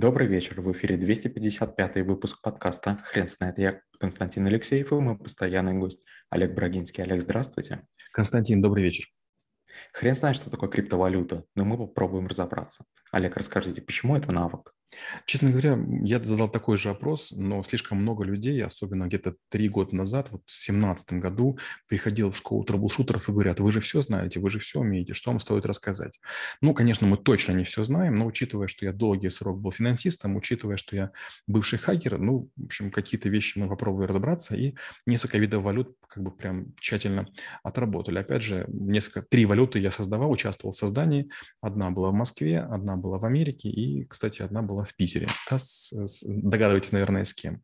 Добрый вечер. В эфире 255 выпуск подкаста «Хрен знает». Я Константин Алексеев и мой постоянный гость Олег Брагинский. Олег, здравствуйте. Константин, добрый вечер. Хрен знает, что такое криптовалюта, но мы попробуем разобраться. Олег, расскажите, почему это навык? Честно говоря, я задал такой же опрос, но слишком много людей, особенно где-то три года назад, вот в 2017 году, приходил в школу трэблшутеров и говорят, вы же все знаете, вы же все умеете, что вам стоит рассказать? Ну, конечно, мы точно не все знаем, но учитывая, что я долгий срок был финансистом, учитывая, что я бывший хакер, ну, в общем, какие-то вещи мы попробовали разобраться и несколько видов валют как бы прям тщательно отработали. Опять же, несколько, три валюты я создавал, участвовал в создании. Одна была в Москве, одна была в Америке и, кстати, одна была в Питере. Да, с, с, догадываетесь, наверное, с кем.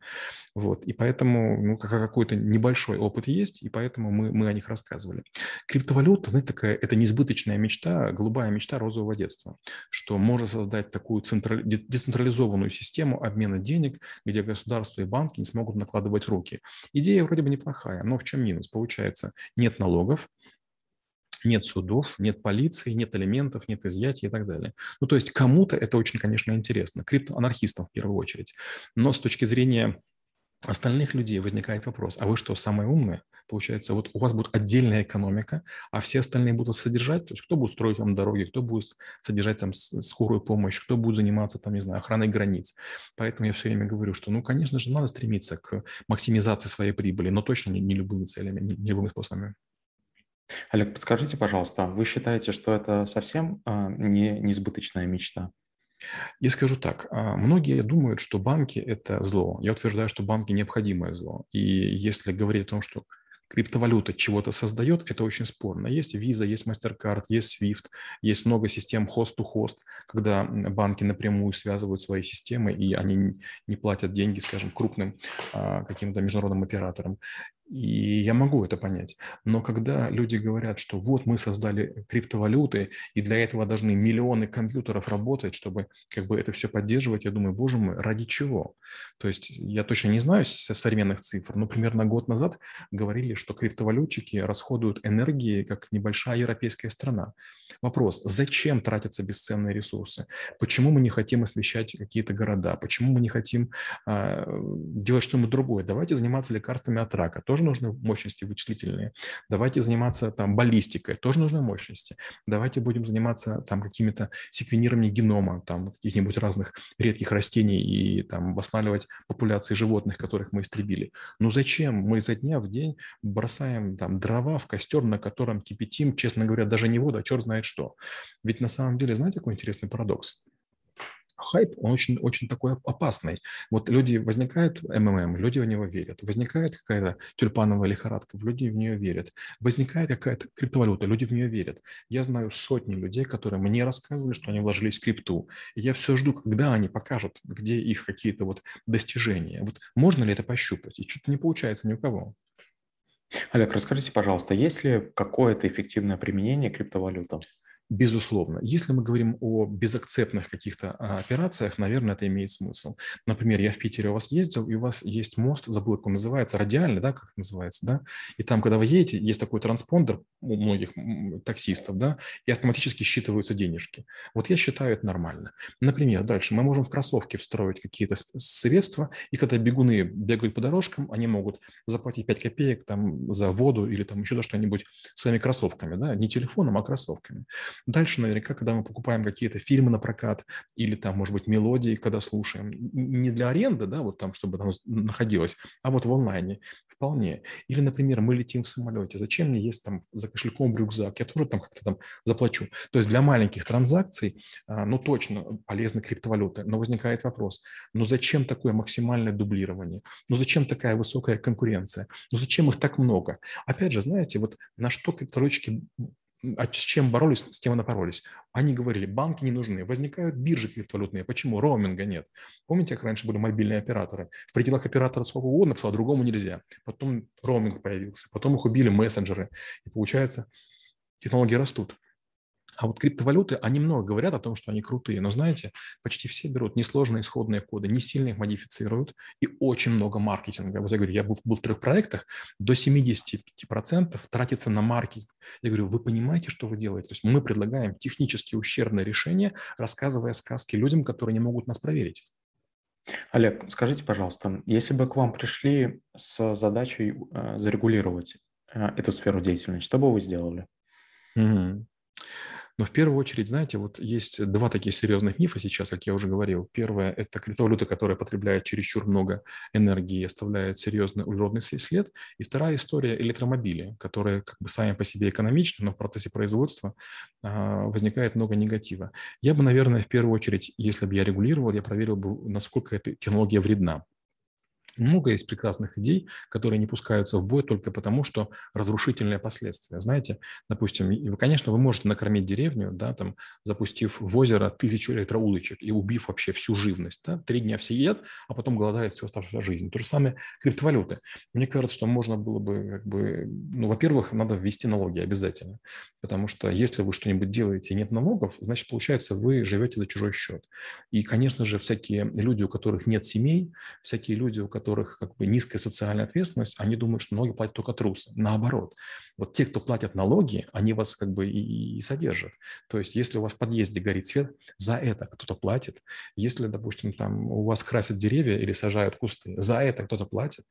Вот. И поэтому ну, какой-то небольшой опыт есть, и поэтому мы, мы о них рассказывали. Криптовалюта, знаете, такая, это несбыточная мечта, голубая мечта розового детства, что можно создать такую централи, децентрализованную систему обмена денег, где государство и банки не смогут накладывать руки. Идея вроде бы неплохая, но в чем минус? Получается, нет налогов, нет судов, нет полиции, нет элементов, нет изъятий и так далее. Ну, то есть кому-то это очень, конечно, интересно, криптоанархистам в первую очередь. Но с точки зрения остальных людей возникает вопрос, а вы что, самые умные? Получается, вот у вас будет отдельная экономика, а все остальные будут содержать, то есть кто будет строить вам дороги, кто будет содержать там скорую помощь, кто будет заниматься там, не знаю, охраной границ. Поэтому я все время говорю, что, ну, конечно же, надо стремиться к максимизации своей прибыли, но точно не, не любыми целями, не, не любыми способами. Олег, подскажите, пожалуйста, вы считаете, что это совсем а, не несбыточная мечта? Я скажу так, а, многие думают, что банки – это зло. Я утверждаю, что банки – необходимое зло. И если говорить о том, что криптовалюта чего-то создает, это очень спорно. Есть Visa, есть MasterCard, есть SWIFT, есть много систем host-to-host, когда банки напрямую связывают свои системы, и они не платят деньги, скажем, крупным а, каким-то международным операторам. И я могу это понять. Но когда люди говорят, что вот мы создали криптовалюты, и для этого должны миллионы компьютеров работать, чтобы как бы это все поддерживать, я думаю, боже мой, ради чего? То есть я точно не знаю современных цифр, но примерно год назад говорили, что криптовалютчики расходуют энергии, как небольшая европейская страна. Вопрос, зачем тратятся бесценные ресурсы? Почему мы не хотим освещать какие-то города? Почему мы не хотим а, делать что-нибудь другое? Давайте заниматься лекарствами от рака тоже нужны мощности вычислительные. Давайте заниматься там баллистикой, тоже нужны мощности. Давайте будем заниматься там какими-то секвенированием генома, там каких-нибудь разных редких растений и там восстанавливать популяции животных, которых мы истребили. Ну зачем мы изо дня в день бросаем там дрова в костер, на котором кипятим, честно говоря, даже не воду, а черт знает что. Ведь на самом деле, знаете, какой интересный парадокс? Хайп, он очень, очень такой опасный. Вот люди, возникает МММ, люди в него верят. Возникает какая-то тюльпановая лихорадка, люди в нее верят. Возникает какая-то криптовалюта, люди в нее верят. Я знаю сотни людей, которые мне рассказывали, что они вложились в крипту. И я все жду, когда они покажут, где их какие-то вот достижения. Вот можно ли это пощупать? И что-то не получается ни у кого. Олег, расскажите, пожалуйста, есть ли какое-то эффективное применение криптовалютам? Безусловно. Если мы говорим о безакцептных каких-то а, операциях, наверное, это имеет смысл. Например, я в Питере у вас ездил, и у вас есть мост, забыл, как он называется, радиальный, да, как называется, да? И там, когда вы едете, есть такой транспондер у многих таксистов, да, и автоматически считываются денежки. Вот я считаю это нормально. Например, дальше мы можем в кроссовки встроить какие-то средства, и когда бегуны бегают по дорожкам, они могут заплатить 5 копеек там за воду или там еще за что-нибудь своими кроссовками, да, не телефоном, а кроссовками. Дальше наверняка, когда мы покупаем какие-то фильмы на прокат или там, может быть, мелодии, когда слушаем, не для аренды, да, вот там, чтобы там находилось, а вот в онлайне вполне. Или, например, мы летим в самолете, зачем мне есть там за кошельком рюкзак, я тоже там как-то там заплачу. То есть для маленьких транзакций, а, ну, точно полезны криптовалюты, но возникает вопрос, ну, зачем такое максимальное дублирование? Ну, зачем такая высокая конкуренция? Ну, зачем их так много? Опять же, знаете, вот на что криптовалютчики а с чем боролись, с тем и напоролись. Они говорили, банки не нужны. Возникают биржи криптовалютные. Почему? Роуминга нет. Помните, как раньше были мобильные операторы? В пределах оператора сколько угодно писал, другому нельзя. Потом роуминг появился. Потом их убили мессенджеры. И получается, технологии растут. А вот криптовалюты, они много говорят о том, что они крутые, но знаете, почти все берут несложные исходные коды, не сильно их модифицируют и очень много маркетинга. Вот я говорю, я был, был в трех проектах, до 75% тратится на маркетинг. Я говорю, вы понимаете, что вы делаете? То есть мы предлагаем технически ущербное решение, рассказывая сказки людям, которые не могут нас проверить. Олег, скажите, пожалуйста, если бы к вам пришли с задачей э, зарегулировать э, эту сферу деятельности, что бы вы сделали? Mm-hmm. Но в первую очередь, знаете, вот есть два таких серьезных мифа сейчас, как я уже говорил. Первое – это криптовалюта, которая потребляет чересчур много энергии оставляет серьезный углеродный след. И вторая история – электромобили, которые как бы сами по себе экономичны, но в процессе производства а, возникает много негатива. Я бы, наверное, в первую очередь, если бы я регулировал, я проверил бы, насколько эта технология вредна. Много есть прекрасных идей, которые не пускаются в бой только потому, что разрушительные последствия. Знаете, допустим, конечно, вы можете накормить деревню, да, там, запустив в озеро тысячу электроудочек и убив вообще всю живность. Да? Три дня все едят, а потом голодают всю оставшуюся жизнь. То же самое криптовалюты. Мне кажется, что можно было бы, как бы, ну, во-первых, надо ввести налоги обязательно. Потому что если вы что-нибудь делаете и нет налогов, значит, получается, вы живете за чужой счет. И, конечно же, всякие люди, у которых нет семей, всякие люди, у которых которых как бы низкая социальная ответственность, они думают, что налоги платят только трусы. Наоборот. Вот те, кто платят налоги, они вас как бы и, и содержат. То есть если у вас в подъезде горит свет, за это кто-то платит. Если, допустим, там у вас красят деревья или сажают кусты, за это кто-то платит.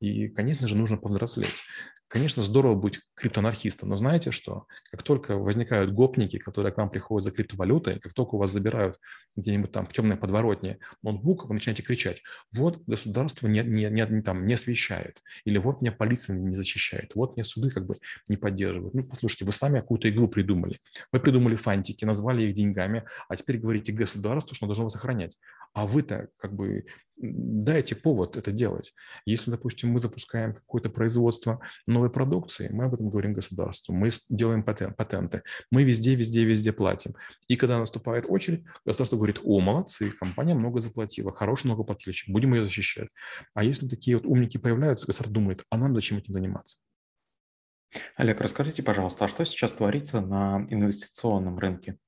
И, конечно же, нужно повзрослеть. Конечно, здорово быть криптоанархистом, но знаете что? Как только возникают гопники, которые к вам приходят за криптовалютой, как только у вас забирают где-нибудь там в темной подворотне ноутбук, вы начинаете кричать, вот государство не, не, не, там, не освещает, или вот меня полиция не защищает, вот меня суды как бы не поддерживают. Ну, послушайте, вы сами какую-то игру придумали. Вы придумали фантики, назвали их деньгами, а теперь говорите государству, что оно должно вас охранять. А вы-то как бы дайте повод это делать. Если, допустим, мы запускаем какое-то производство новой продукции, мы об этом говорим государству, мы делаем патенты, мы везде, везде, везде платим. И когда наступает очередь, государство говорит, о, молодцы, компания много заплатила, хороший многоплательщик, будем ее защищать. А если такие вот умники появляются, государство думает, а нам зачем этим заниматься? Олег, расскажите, пожалуйста, а что сейчас творится на инвестиционном рынке?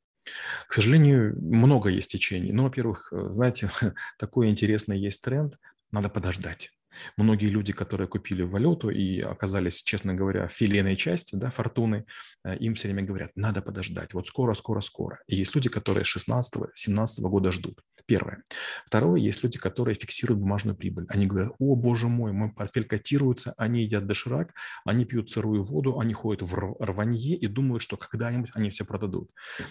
К сожалению, много есть течений. Ну, во-первых, э, знаете, такой интересный есть тренд, надо подождать. Многие люди, которые купили валюту и оказались, честно говоря, в филейной части, да, фортуны, э, им все время говорят, надо подождать, вот скоро, скоро, скоро. И есть люди, которые 16-17 года ждут. Первое. Второе, есть люди, которые фиксируют бумажную прибыль. Они говорят, о, боже мой, мой портфель котируется, они едят доширак, они пьют сырую воду, они ходят в рванье и думают, что когда-нибудь они все продадут.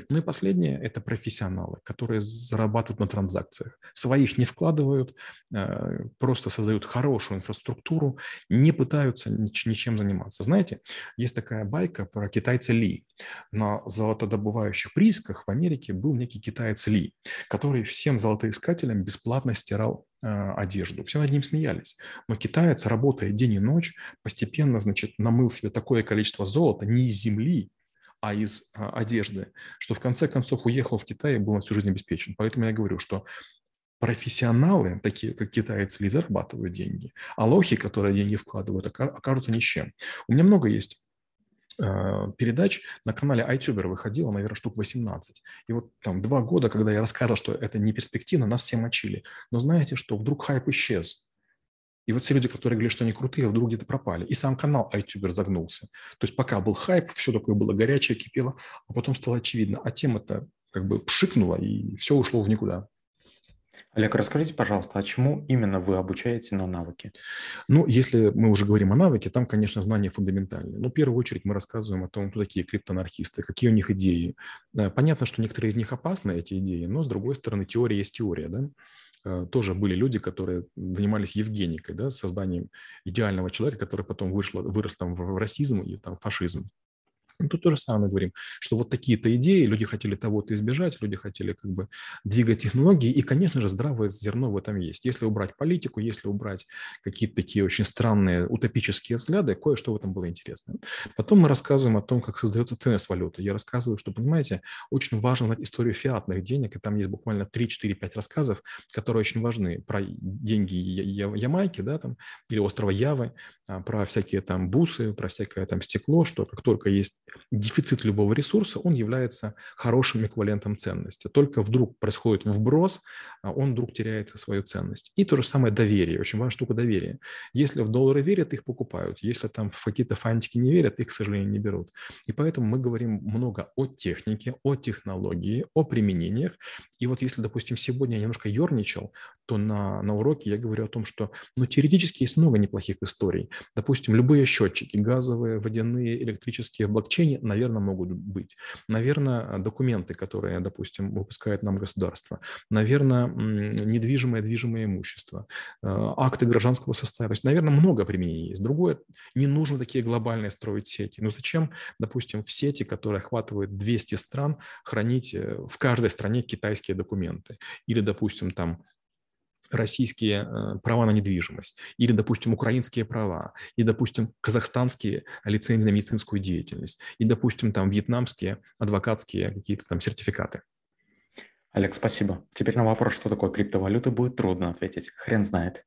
Ну и последнее – это профессионалы, которые зарабатывают на транзакциях. Своих не вкладывают, э, просто создают хорошую инфраструктуру, не пытаются нич- ничем заниматься. Знаете, есть такая байка про китайца Ли. На золотодобывающих приисках в Америке был некий китаец Ли, который всем золотоискателям бесплатно стирал э, одежду. Все над ним смеялись. Но китаец, работая день и ночь, постепенно, значит, намыл себе такое количество золота не из земли, а из а, одежды, что в конце концов уехал в Китай и был на всю жизнь обеспечен. Поэтому я говорю, что профессионалы, такие как китайцы, ли зарабатывают деньги, а лохи, которые деньги вкладывают, окажутся ни с чем. У меня много есть э, передач на канале iTuber выходило, наверное, штук 18. И вот там два года, когда я рассказывал, что это не перспективно, нас все мочили. Но знаете что, вдруг хайп исчез. И вот все люди, которые говорили, что они крутые, вдруг где-то пропали. И сам канал iTuber загнулся. То есть пока был хайп, все такое было горячее, кипело, а потом стало очевидно. А тема-то как бы пшикнула, и все ушло в никуда. Олег, расскажите, пожалуйста, а чему именно вы обучаете на навыке? Ну, если мы уже говорим о навыке, там, конечно, знания фундаментальные. Но в первую очередь мы рассказываем о том, кто такие криптоанархисты, какие у них идеи. Понятно, что некоторые из них опасны, эти идеи, но, с другой стороны, теория есть теория, да? Э, тоже были люди, которые занимались евгеникой, да, созданием идеального человека, который потом вышло, вырос там в расизм и там фашизм. Ну, тут то же самое говорим, что вот такие-то идеи, люди хотели того-то избежать, люди хотели как бы двигать технологии, и, конечно же, здравое зерно в этом есть. Если убрать политику, если убрать какие-то такие очень странные утопические взгляды, кое-что в этом было интересно. Потом мы рассказываем о том, как создается ценность валюты. Я рассказываю, что, понимаете, очень важно знать историю фиатных денег, и там есть буквально 3, 4, 5 рассказов, которые очень важны про деньги Ямайки, да, там, или острова Явы, а, про всякие там бусы, про всякое там стекло, что как только есть дефицит любого ресурса, он является хорошим эквивалентом ценности. Только вдруг происходит вброс, а он вдруг теряет свою ценность. И то же самое доверие. Очень важная штука доверия. Если в доллары верят, их покупают. Если там в какие-то фантики не верят, их, к сожалению, не берут. И поэтому мы говорим много о технике, о технологии, о применениях. И вот если, допустим, сегодня я немножко ерничал, то на, на уроке я говорю о том, что ну, теоретически есть много неплохих историй. Допустим, любые счетчики, газовые, водяные, электрические в блокчейне, наверное, могут быть. Наверное, документы, которые, допустим, выпускает нам государство. Наверное, недвижимое, движимое имущество, э, акты гражданского состава. То есть, наверное, много применений есть. Другое, не нужно такие глобальные строить сети. Но зачем, допустим, в сети, которые охватывают 200 стран, хранить э, в каждой стране китайские документы? Или, допустим, там российские э, права на недвижимость, или, допустим, украинские права, и, допустим, казахстанские лицензии на медицинскую деятельность, и, допустим, там вьетнамские адвокатские какие-то там сертификаты. Олег, спасибо. Теперь на вопрос, что такое криптовалюта, будет трудно ответить. Хрен знает.